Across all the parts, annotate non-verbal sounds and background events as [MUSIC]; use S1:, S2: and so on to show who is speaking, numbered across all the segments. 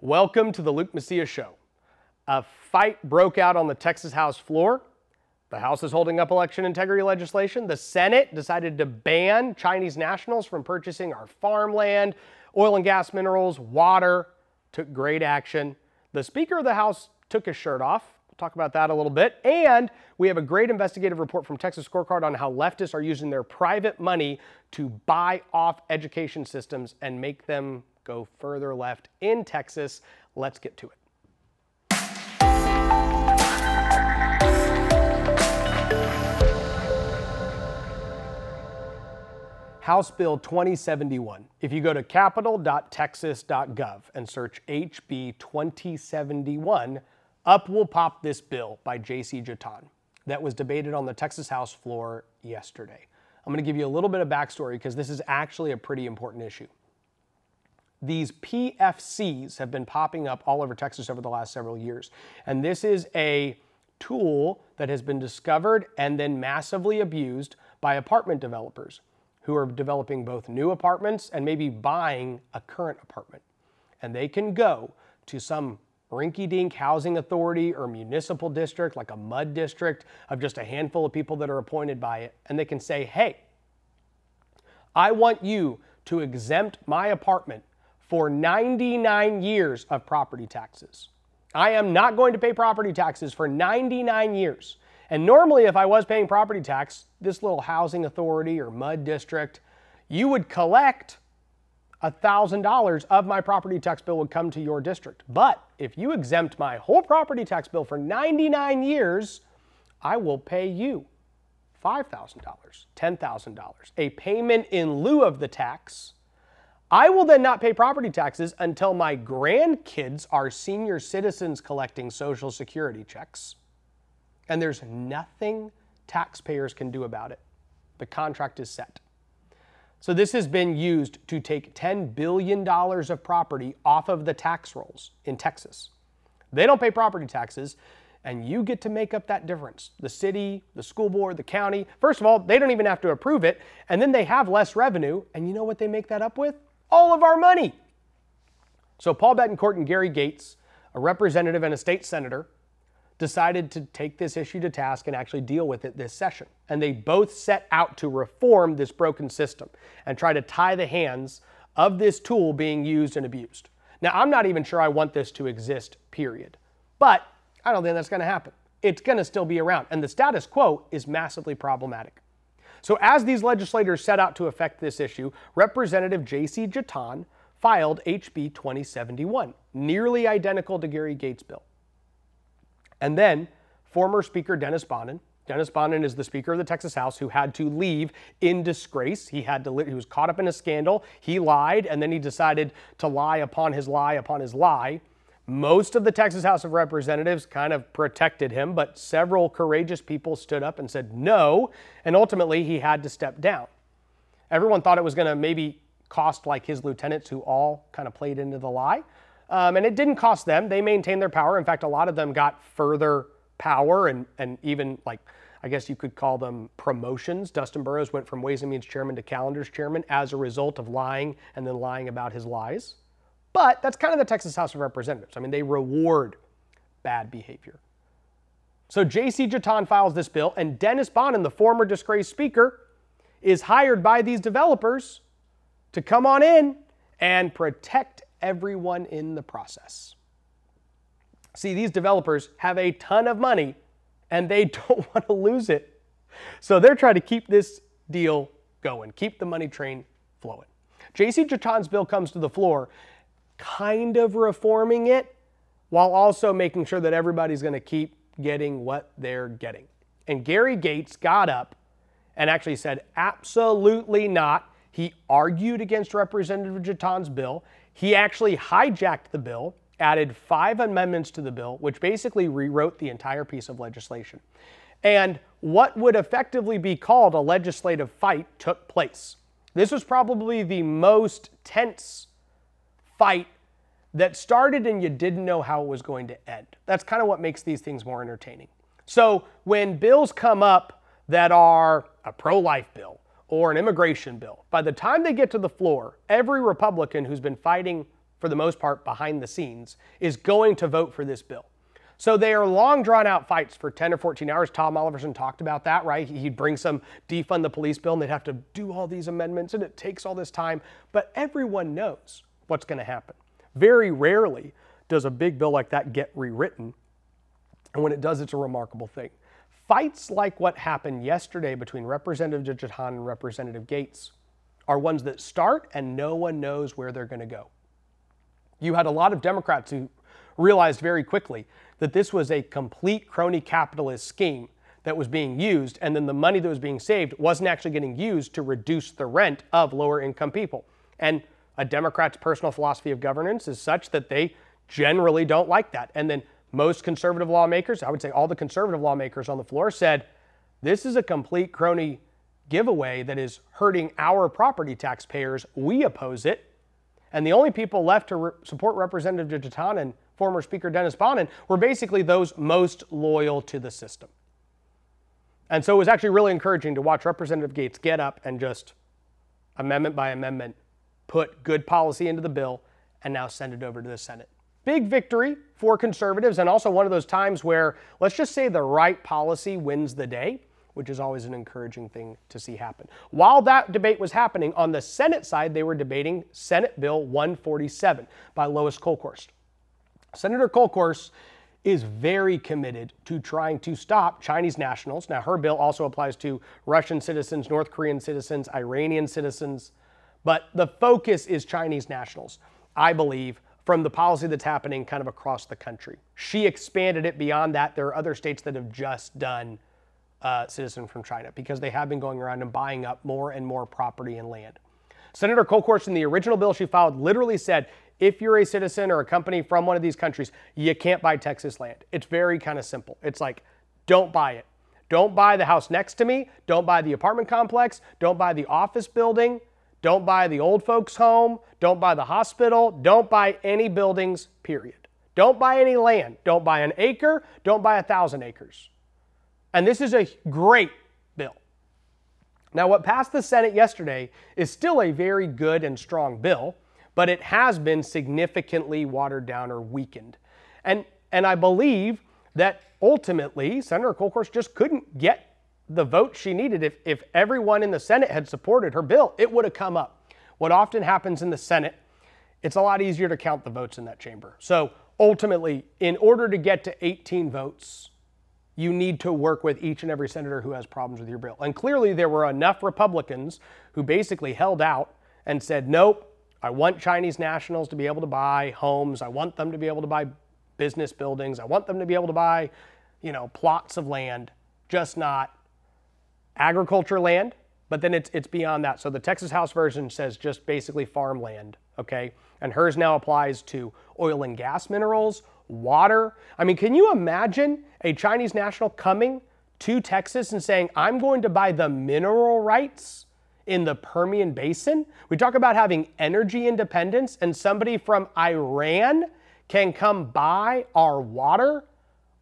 S1: Welcome to the Luke Macias Show. A fight broke out on the Texas House floor. The House is holding up election integrity legislation. The Senate decided to ban Chinese nationals from purchasing our farmland, oil and gas minerals, water, took great action. The Speaker of the House took his shirt off. We'll talk about that a little bit. And we have a great investigative report from Texas Scorecard on how leftists are using their private money to buy off education systems and make them go further left in Texas. Let's get to it. House Bill 2071. If you go to capitol.texas.gov and search HB 2071, up will pop this bill by Jacey Jetton that was debated on the Texas House floor yesterday. I'm going to give you a little bit of backstory because this is actually a pretty important issue. These PFCs have been popping up all over Texas over the last several years. And this is a tool that has been discovered and then massively abused by apartment developers who are developing both new apartments and maybe buying a current apartment. And they can go to some rinky dink housing authority or municipal district, like a MUD district of just a handful of people that are appointed by it, and they can say, hey, I want you to exempt my apartment for 99 years of property taxes. I am not going to pay property taxes for 99 years. And normally, if I was paying property tax, this little housing authority or MUD district, you would collect $1,000 of my property tax bill would come to your district. But if you exempt my whole property tax bill for 99 years, I will pay you $5,000, $10,000, a payment in lieu of the tax I will then not pay property taxes until my grandkids are senior citizens collecting Social Security checks. And there's nothing taxpayers can do about it. The contract is set. So this has been used to take $10 billion of property off of the tax rolls in Texas. They don't pay property taxes, and you get to make up that difference. The city, the school board, the county. First of all, they don't even have to approve it, and then they have less revenue, and you know what they make that up with? All of our money. So Paul Bettencourt and Gary Gates, a representative and a state senator, decided to take this issue to task and actually deal with it this session. And they both set out to reform this broken system and try to tie the hands of this tool being used and abused. Now, I'm not even sure I want this to exist, period. But I don't think that's going to happen. It's going to still be around. And the status quo is massively problematic. So, as these legislators set out to affect this issue, Representative Jacey Jetton filed HB 2071, nearly identical to Gary Gates' bill. And then former Speaker Dennis Bonnen. Dennis Bonnen is the Speaker of the Texas House who had to leave in disgrace. He had to he was caught up in a scandal. He lied and then he decided to lie upon his lie upon his lie. Most of the Texas House of Representatives kind of protected him, but several courageous people stood up and said no, and ultimately he had to step down. Everyone thought it was going to maybe cost like his lieutenants who all kind of played into the lie. Um, and it didn't cost them. They maintained their power. In fact, a lot of them got further power and, and even like, I guess you could call them promotions. Dustin Burrows went from Ways and Means Chairman to Calendars Chairman as a result of lying and then lying about his lies. But that's kind of the Texas House of Representatives. I mean, they reward bad behavior. So Jacey Jetton files this bill, and Dennis Bonnen, the former disgraced speaker, is hired by these developers to come on in and protect everyone in the process. See, these developers have a ton of money and they [LAUGHS] don't want to lose it. So they're trying to keep this deal going, keep the money train flowing. Jacey Jetton's bill comes to the floor kind of reforming it while also making sure that everybody's going to keep getting what they're getting. And Gary Gates got up and actually said, absolutely not. He argued against Representative Jetton's bill. He actually hijacked the bill, added five amendments to the bill, which basically rewrote the entire piece of legislation. And what would effectively be called a legislative fight took place. This was probably the most tense fight that started and you didn't know how it was going to end. That's kind of what makes these things more entertaining. So when bills come up that are a pro life bill or an immigration bill, by the time they get to the floor, every Republican who's been fighting for the most part behind the scenes, is going to vote for this bill. So they are long drawn out fights for 10 or 14 hours. Tom Oliverson talked about that, right? He'd bring some defund the police bill and they'd have to do all these amendments and it takes all this time. But everyone knows what's going to happen. Very rarely does a big bill like that get rewritten. And when it does, it's a remarkable thing. Fights like what happened yesterday between Representative Jetton and Representative Gates are ones that start and no one knows where they're going to go. You had a lot of Democrats who realized very quickly that this was a complete crony capitalist scheme that was being used, and then the money that was being saved wasn't actually getting used to reduce the rent of lower income people. And a Democrat's personal philosophy of governance is such that they generally don't like that. And then most conservative lawmakers, I would say all the conservative lawmakers on the floor, said this is a complete crony giveaway that is hurting our property taxpayers. We oppose it. And the only people left to re- support Representative Jetton and former Speaker Dennis Bonnen were basically those most loyal to the system. And so it was actually really encouraging to watch Representative Gates get up and just amendment by amendment put good policy into the bill and now send it over to the Senate. Big victory for conservatives, and also one of those times where, let's just say, the right policy wins the day which is always an encouraging thing to see happen. While that debate was happening, on the Senate side, they were debating Senate Bill 147 by Lois Kolkhorst. Senator Kolkhorst is very committed to trying to stop Chinese nationals. Now, her bill also applies to Russian citizens, North Korean citizens, Iranian citizens, but the focus is Chinese nationals, I believe, from the policy that's happening kind of across the country. She expanded it beyond that. There are other states that have just done uh, citizen from China because they have been going around and buying up more and more property and land. Senator Kolkhorst in the original bill she filed literally said if you're a citizen or a company from one of these countries, you can't buy Texas land. It's very kind of simple. It's like, don't buy it. Don't buy the house next to me. Don't buy the apartment complex. Don't buy the office building. Don't buy the old folks' home. Don't buy the hospital. Don't buy any buildings, period. Don't buy any land. Don't buy an acre. Don't buy a thousand acres. And this is a great bill. Now, what passed the Senate yesterday is still a very good and strong bill, but it has been significantly watered down or weakened. And, and I believe that ultimately Senator Kolkhorst just couldn't get the vote she needed. If, if everyone in the Senate had supported her bill, it would have come up. What often happens in the Senate, it's a lot easier to count the votes in that chamber. So ultimately, in order to get to 18 votes, you need to work with each and every senator who has problems with your bill. And clearly, there were enough Republicans who basically held out and said, nope, I want Chinese nationals to be able to buy homes. I want them to be able to buy business buildings. I want them to be able to buy, you know, plots of land, just not agriculture land. But then it's, it's beyond that. So the Texas House version says just basically farmland, okay? And hers now applies to oil and gas minerals, water. I mean, can you imagine a Chinese national coming to Texas and saying, I'm going to buy the mineral rights in the Permian Basin? We talk about having energy independence, and somebody from Iran can come buy our water,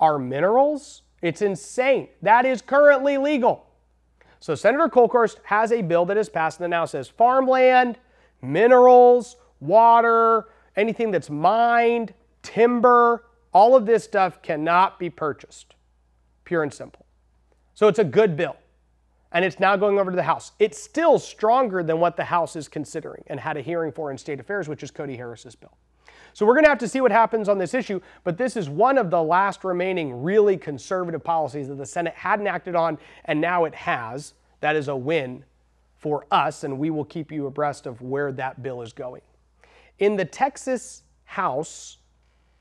S1: our minerals. It's insane. That is currently legal. So Senator Kolkhorst has a bill that is passed and now says farmland, minerals, water, anything that's mined, timber, all of this stuff cannot be purchased. Pure and simple. So it's a good bill. And it's now going over to the House. It's still stronger than what the House is considering and had a hearing for in State Affairs, which is Cody Harris's bill. So we're going to have to see what happens on this issue, but this is one of the last remaining really conservative policies that the Senate hadn't acted on, and now it has. That is a win for us, and we will keep you abreast of where that bill is going. In the Texas House,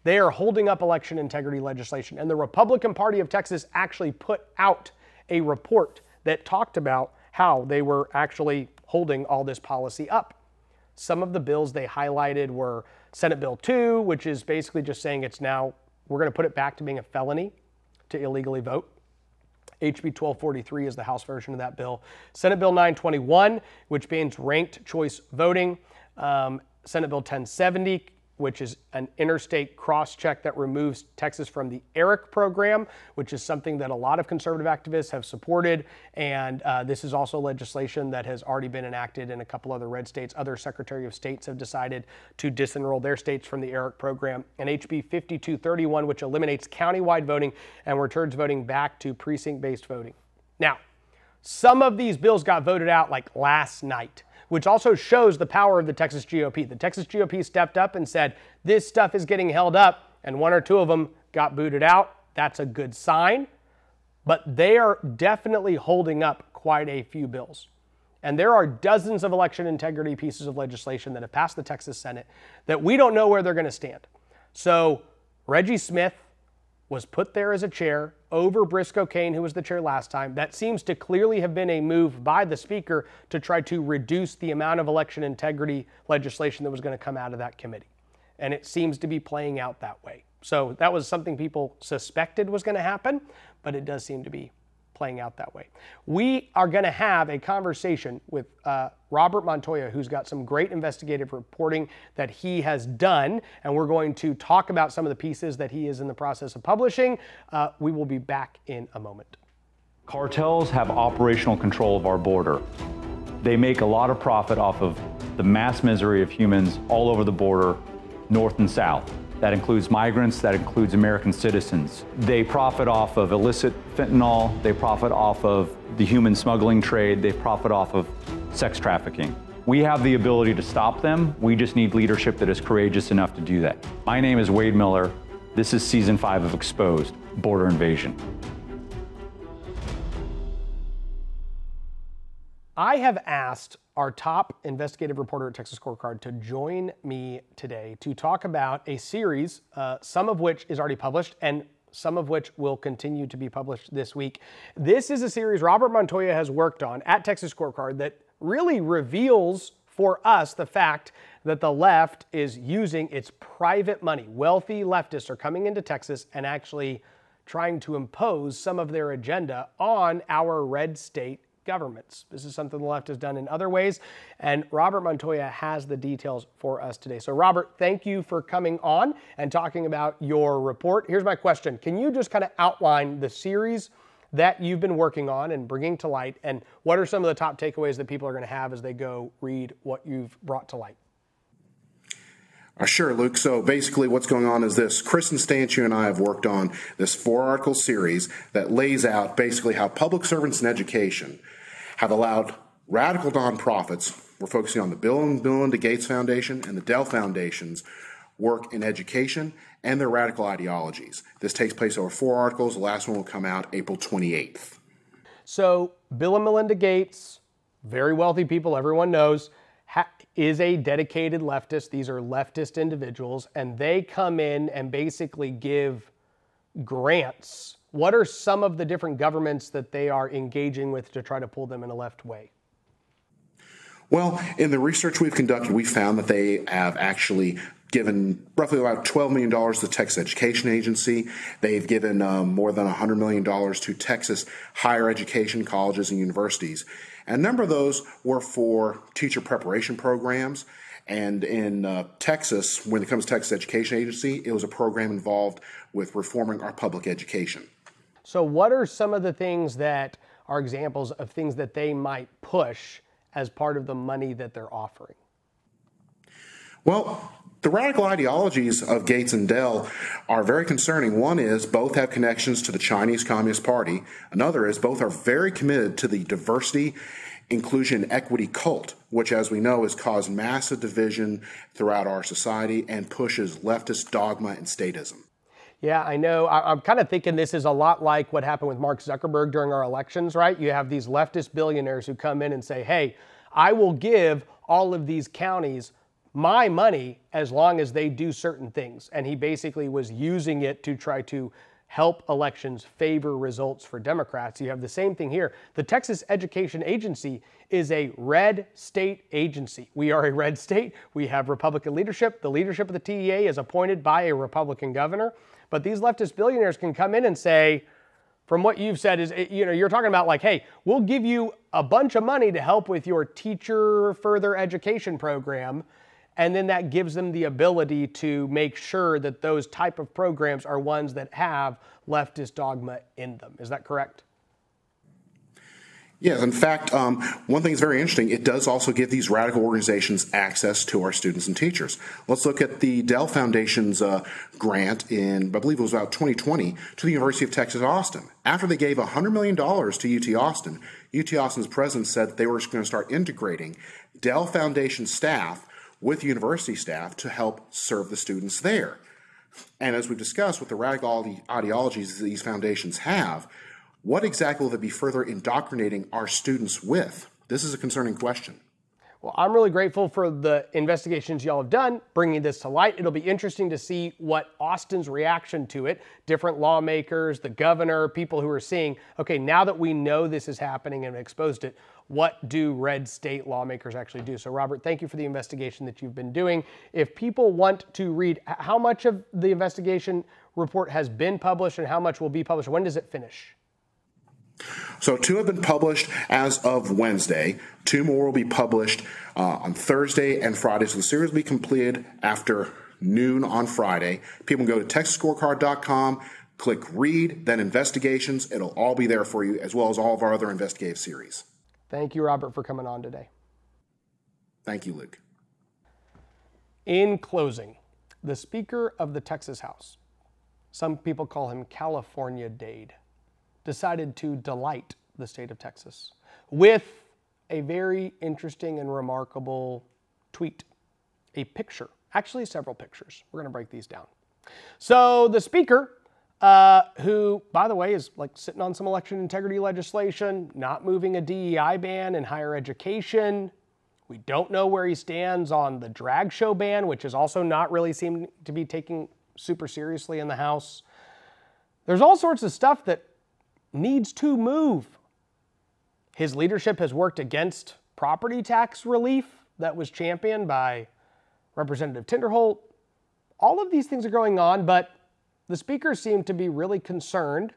S1: they are holding up election integrity legislation. And the Republican Party of Texas actually put out a report that talked about how they were actually holding all this policy up. Some of the bills they highlighted were Senate Bill 2, which is basically just saying it's now, we're going to put it back to being a felony to illegally vote. HB 1243 is the House version of that bill. Senate Bill 921, which bans ranked choice voting. Um, Senate Bill 1070 which is an interstate cross check that removes Texas from the ERIC program, which is something that a lot of conservative activists have supported. And uh, this is also legislation that has already been enacted in a couple other red states. Other Secretary of States have decided to disenroll their states from the ERIC program. And HB 5231, which eliminates countywide voting and returns voting back to precinct based voting. Now, some of these bills got voted out like last night which also shows the power of the Texas GOP. The Texas GOP stepped up and said, This stuff is getting held up, and one or two of them got booted out. That's a good sign. But they are definitely holding up quite a few bills. And there are dozens of election integrity pieces of legislation that have passed the Texas Senate that we don't know where they're going to stand. So, Reggie Smith was put there as a chair over Briscoe Cain, who was the chair last time. That seems to clearly have been a move by the Speaker to try to reduce the amount of election integrity legislation that was going to come out of that committee. And it seems to be playing out that way. So that was something people suspected was going to happen, but it does seem to be playing out that way. We are going to have a conversation with uh, Robert Montoya, who's got some great investigative reporting that he has done, and we're going to talk about some of the pieces that he is in the process of publishing. Uh, we will be back in a moment.
S2: Cartels have operational control of our border. They make a lot of profit off of the mass misery of humans all over the border, north and south. That includes migrants, that includes American citizens. They profit off of illicit fentanyl, they profit off of the human smuggling trade, they profit off of sex trafficking. We have the ability to stop them. We just need leadership that is courageous enough to do that. My name is Wade Miller. This is season five of Exposed Border Invasion.
S1: I have asked our top investigative reporter at Texas Scorecard to join me today to talk about a series, uh, some of which is already published and some of which will continue to be published this week. This is a series Robert Montoya has worked on at Texas Scorecard that really reveals for us the fact that the left is using its private money. Wealthy leftists are coming into Texas and actually trying to impose some of their agenda on our red state governments. This is something the left has done in other ways, and Robert Montoya has the details for us today. So, Robert, thank you for coming on and talking about your report. Here's my question Can you just kind of outline the series? that you've been working on and bringing to light, and what are some of the top takeaways that people are going to have as they go read what you've brought to light?
S3: Uh, sure, Luke. So basically, what's going on is this Chris Kristen Stanchu and I have worked on this four article series that lays out basically how public servants in education have allowed radical nonprofits, we're focusing on the Bill and Melinda Gates Foundation and the Dell Foundations, work in education and their radical ideologies. This takes place over four articles. The last one will come out April 28th.
S1: So, Bill and Melinda Gates, very wealthy people, everyone knows, ha- is a dedicated leftist. These are leftist individuals, and they come in and basically give grants what are some of the different governments that they are engaging with to try to pull them in a left way?
S3: Well, in the research we've conducted, we found that they have actually given roughly about $12 million to the Texas Education Agency. They've given um, more than $100 million to Texas higher education colleges and universities. And a number of those were for teacher preparation programs. And in uh, Texas, when it comes to Texas Education Agency, it was a program involved with reforming our public education.
S1: So, what are some of the things that are examples of things that they might push as part of the money that they're offering?
S3: Well, the radical ideologies of Gates and Dell are very concerning. One is both have connections to the Chinese Communist Party. Another is both are very committed to the diversity, inclusion, equity cult, which, as we know, has caused massive division throughout our society and pushes leftist dogma and statism.
S1: Yeah, I know. I, am kind of thinking this is a lot like what happened with Mark Zuckerberg during our elections, right? You have these leftist billionaires who come in and say, hey, I will give all of these counties my money as long as they do certain things. And he basically was using it to try to help elections favor results for Democrats. You have the same thing here. The Texas Education Agency is a red state agency. We are a red state. We have Republican leadership. The leadership of the TEA is appointed by a Republican governor. But these leftist billionaires can come in and say, from what you've said is you know you're talking about like hey we'll give you a bunch of money to help with your teacher further education program and then that gives them the ability to make sure that those type of programs are ones that have leftist dogma in them. Is that correct?
S3: Yes, in fact, um, one thing that's very interesting, it does also give these radical organizations access to our students and teachers. Let's look at the Dell Foundation's uh, grant in, I believe it was about 2020, to the University of Texas Austin. After they gave $100 million to UT Austin, UT Austin's president said they were going to start integrating Dell Foundation staff with university staff to help serve the students there. And as we've discussed, with the radical ideologies these foundations have, what exactly will they be further indoctrinating our students with? This is a concerning question.
S1: Well, I'm really grateful for the investigations y'all have done, bringing this to light. It'll be interesting to see what Austin's reaction to it, different lawmakers, the governor, people who are seeing, okay, now that we know this is happening and exposed it, what do red state lawmakers actually do? So, Robert, thank you for the investigation that you've been doing. If people want to read how much of the investigation report has been published and how much will be published, when does it finish?
S3: So, two have been published as of Wednesday. Two more will be published uh, on Thursday and Friday. So, the series will be completed after noon on Friday. People can go to TexasScorecard.com, click read, then investigations. It'll all be there for you, as well as all of our other investigative series.
S1: Thank you, Robert, for coming on today.
S3: Thank you, Luke.
S1: In closing, the Speaker of the Texas House, some people call him California Dade decided to delight the state of Texas with a very interesting and remarkable tweet, a picture, actually, several pictures. We're going to break these down. So, the speaker, uh, who, by the way, is like sitting on some election integrity legislation, not moving a DEI ban in higher education. We don't know where he stands on the drag show ban, which is also not really seemed to be taking super seriously in the House. There's all sorts of stuff that needs to move. His leadership has worked against property tax relief that was championed by Representative Tinderholt. All of these things are going on, but the speaker seemed to be really concerned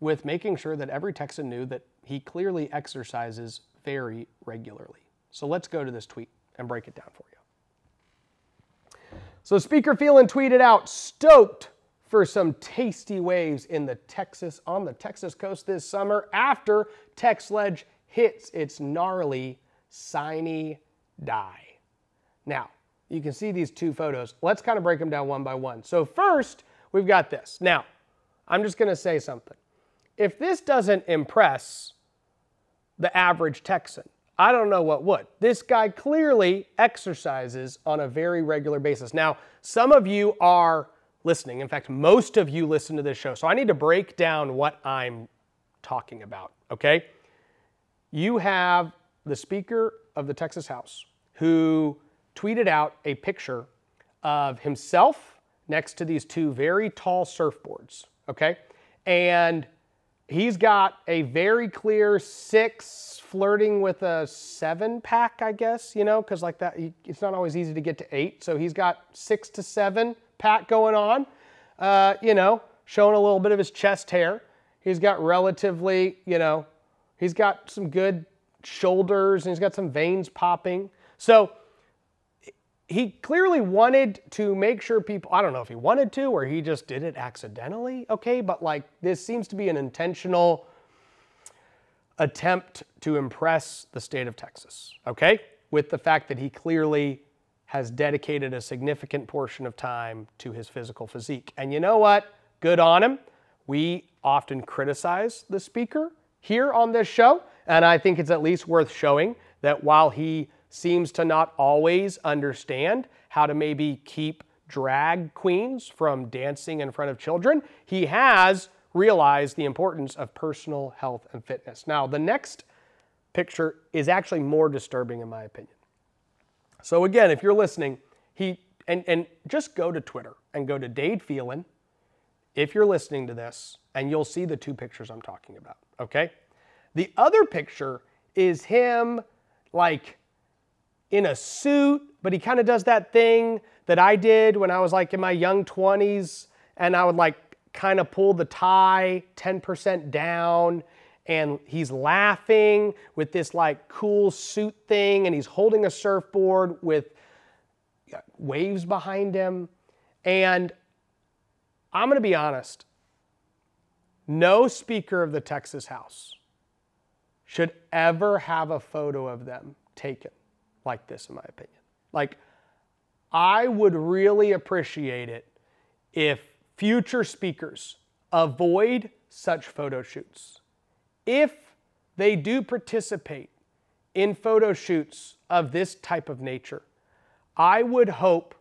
S1: with making sure that every Texan knew that he clearly exercises very regularly. So let's go to this tweet and break it down for you. So Speaker Phelan tweeted out, stoked for some tasty waves in the Texas on the Texas coast this summer after TexLeg hits its gnarly sine die. Now, you can see these two photos. Let's kind of break them down one by one. So first, we've got this. Now, I'm just going to say something. If this doesn't impress the average Texan, I don't know what would. This guy clearly exercises on a very regular basis. Now, some of you are listening. In fact, most of you listen to this show. So I need to break down what I'm talking about, okay? You have the Speaker of the Texas House who tweeted out a picture of himself next to these two very tall surfboards, okay? And he's got a very clear six flirting with a seven pack, I guess, you know, because like that, it's not always easy to get to eight. So he's got six to seven Pat going on, uh, you know, showing a little bit of his chest hair. He's got relatively, you know, he's got some good shoulders and he's got some veins popping. So he clearly wanted to make sure people, I don't know if he wanted to or he just did it accidentally, okay, but like this seems to be an intentional attempt to impress the state of Texas, okay, with the fact that he clearly has dedicated a significant portion of time to his physical physique. And you know what? Good on him. We often criticize the speaker here on this show, and I think it's at least worth showing that while he seems to not always understand how to maybe keep drag queens from dancing in front of children, he has realized the importance of personal health and fitness. Now, the next picture is actually more disturbing in my opinion. So again, if you're listening, he and, and just go to Twitter and go to Dade Phelan if you're listening to this, and you'll see the two pictures I'm talking about. Okay? The other picture is him like in a suit, but he kind of does that thing that I did when I was like in my young 20s, and I would like kind of pull the tie 10% down and he's laughing with this like cool suit thing and he's holding a surfboard with waves behind him. And I'm going to be honest no speaker of the Texas House should ever have a photo of them taken like this, in my opinion. Like, I would really appreciate it if future speakers avoid such photo shoots. If they do participate in photo shoots of this type of nature, I would hope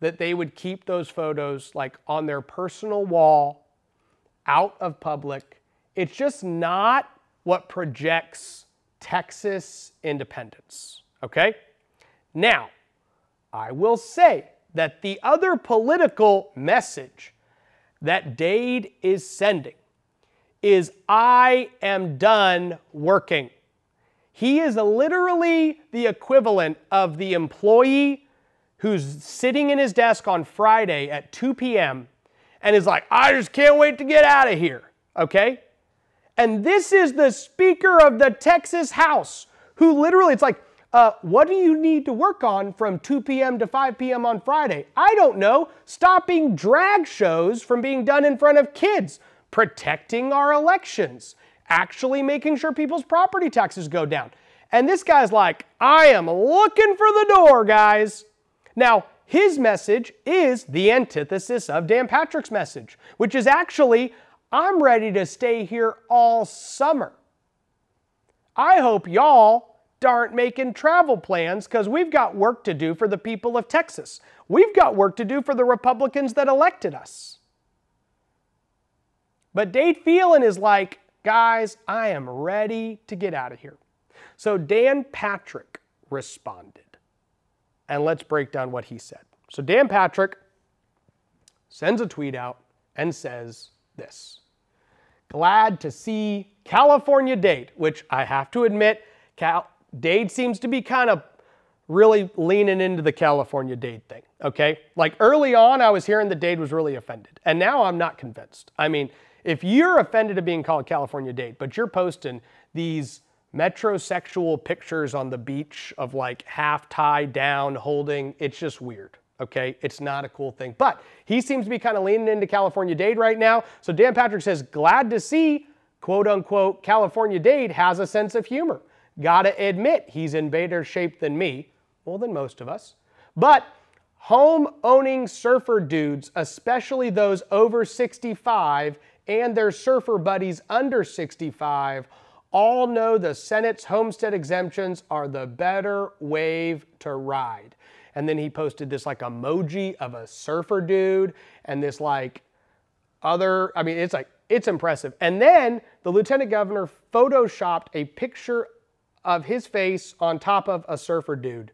S1: that they would keep those photos like on their personal wall, out of public. It's just not what projects Texas independence. Okay? Now, I will say that the other political message that Dade is sending is I am done working. He is literally the equivalent of the employee who's sitting in his desk on Friday at 2 p.m. and is like, I just can't wait to get out of here. Okay? And this is the Speaker of the Texas House who literally, it's like, uh, what do you need to work on from 2 p.m. to 5 p.m. on Friday? I don't know. Stopping drag shows from being done in front of kids, protecting our elections, actually making sure people's property taxes go down. And this guy's like, I am looking for the door, guys. Now, his message is the antithesis of Dan Patrick's message, which is actually, I'm ready to stay here all summer. I hope y'all aren't making travel plans because we've got work to do for the people of Texas. We've got work to do for the Republicans that elected us. But Dade Phelan is like, guys, I am ready to get out of here. So Dan Patrick responded. And let's break down what he said. So Dan Patrick sends a tweet out and says this Glad to see California Dade, which I have to admit, Cal- Dade seems to be kind of really leaning into the California Dade thing, okay? Like early on, I was hearing that Dade was really offended, and now I'm not convinced. I mean, if you're offended at being called California Dade, but you're posting these metrosexual pictures on the beach of like half tied down, holding, it's just weird. Okay, it's not a cool thing. But he seems to be kind of leaning into California Dade right now. So Dan Patrick says, glad to see, quote unquote, California Dade has a sense of humor. Gotta admit, he's in better shape than me, well, than most of us. But home owning surfer dudes, especially those over 65 and their surfer buddies under 65, all know the Senate's homestead exemptions are the better wave to ride. And then he posted this like emoji of a surfer dude and this like other, I mean, it's like, it's impressive. And then the lieutenant governor photoshopped a picture of his face on top of a surfer dude.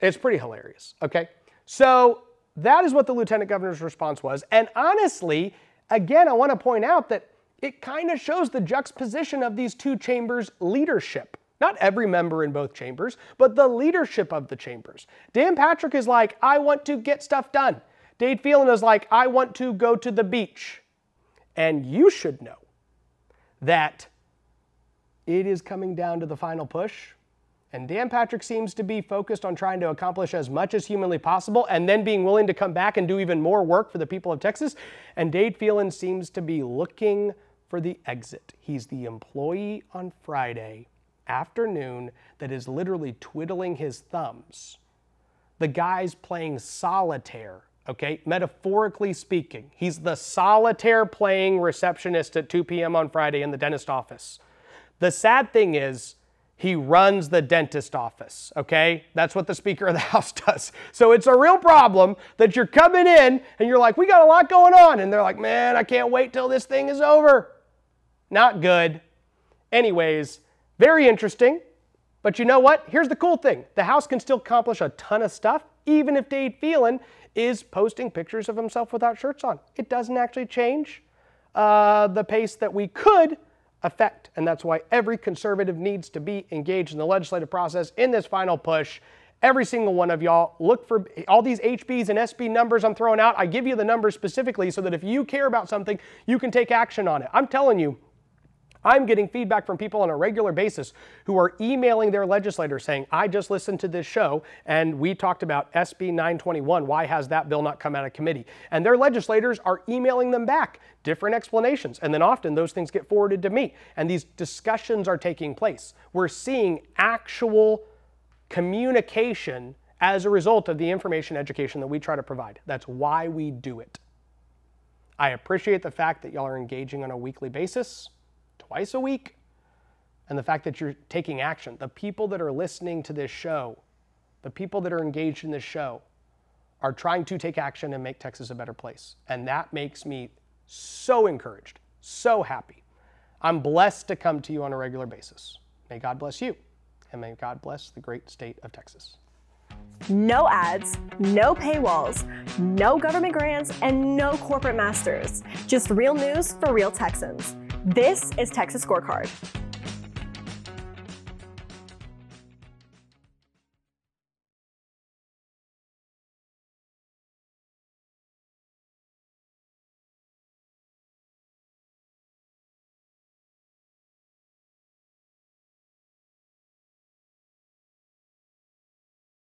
S1: It's pretty hilarious, okay? So that is what the lieutenant governor's response was. And honestly, again, I want to point out that it kind of shows the juxtaposition of these two chambers' leadership. Not every member in both chambers, but the leadership of the chambers. Dan Patrick is like, I want to get stuff done. Dade Phelan is like, I want to go to the beach. And you should know that it is coming down to the final push. And Dan Patrick seems to be focused on trying to accomplish as much as humanly possible and then being willing to come back and do even more work for the people of Texas. And Dade Phelan seems to be looking for the exit. He's the employee on Friday afternoon that is literally twiddling his thumbs. The guy's playing solitaire, okay? Metaphorically speaking, he's the solitaire playing receptionist at 2 p.m. on Friday in the dentist office. The sad thing is, he runs the dentist office, okay? That's what the Speaker of the [LAUGHS] House does. So it's a real problem that you're coming in and you're like, we got a lot going on. And they're like, man, I can't wait till this thing is over. Not good. Anyways, very interesting. But you know what? Here's the cool thing the House can still accomplish a ton of stuff, even if Dade Phelan is posting pictures of himself without shirts on. It doesn't actually change uh, the pace that we could effect. And that's why every conservative needs to be engaged in the legislative process in this final push. Every single one of y'all, look for all these HBs and SB numbers I'm throwing out. I give you the numbers specifically so that if you care about something, you can take action on it. I'm telling you, I'm getting feedback from people on a regular basis who are emailing their legislators saying, I just listened to this show and we talked about SB 921. Why has that bill not come out of committee? And their legislators are emailing them back different explanations. And then often those things get forwarded to me. And these discussions are taking place. We're seeing actual communication as a result of the information education that we try to provide. That's why we do it. I appreciate the fact that y'all are engaging on a weekly basis, twice a week, and the fact that you're taking action. The people that are listening to this show, the people that are engaged in this show, are trying to take action and make Texas a better place. And that makes me so encouraged, so happy. I'm blessed to come to you on a regular basis. May God bless you, and may God bless the great state of Texas.
S4: No ads, no paywalls, no government grants, and no corporate masters. Just real news for real Texans. This is Texas Scorecard.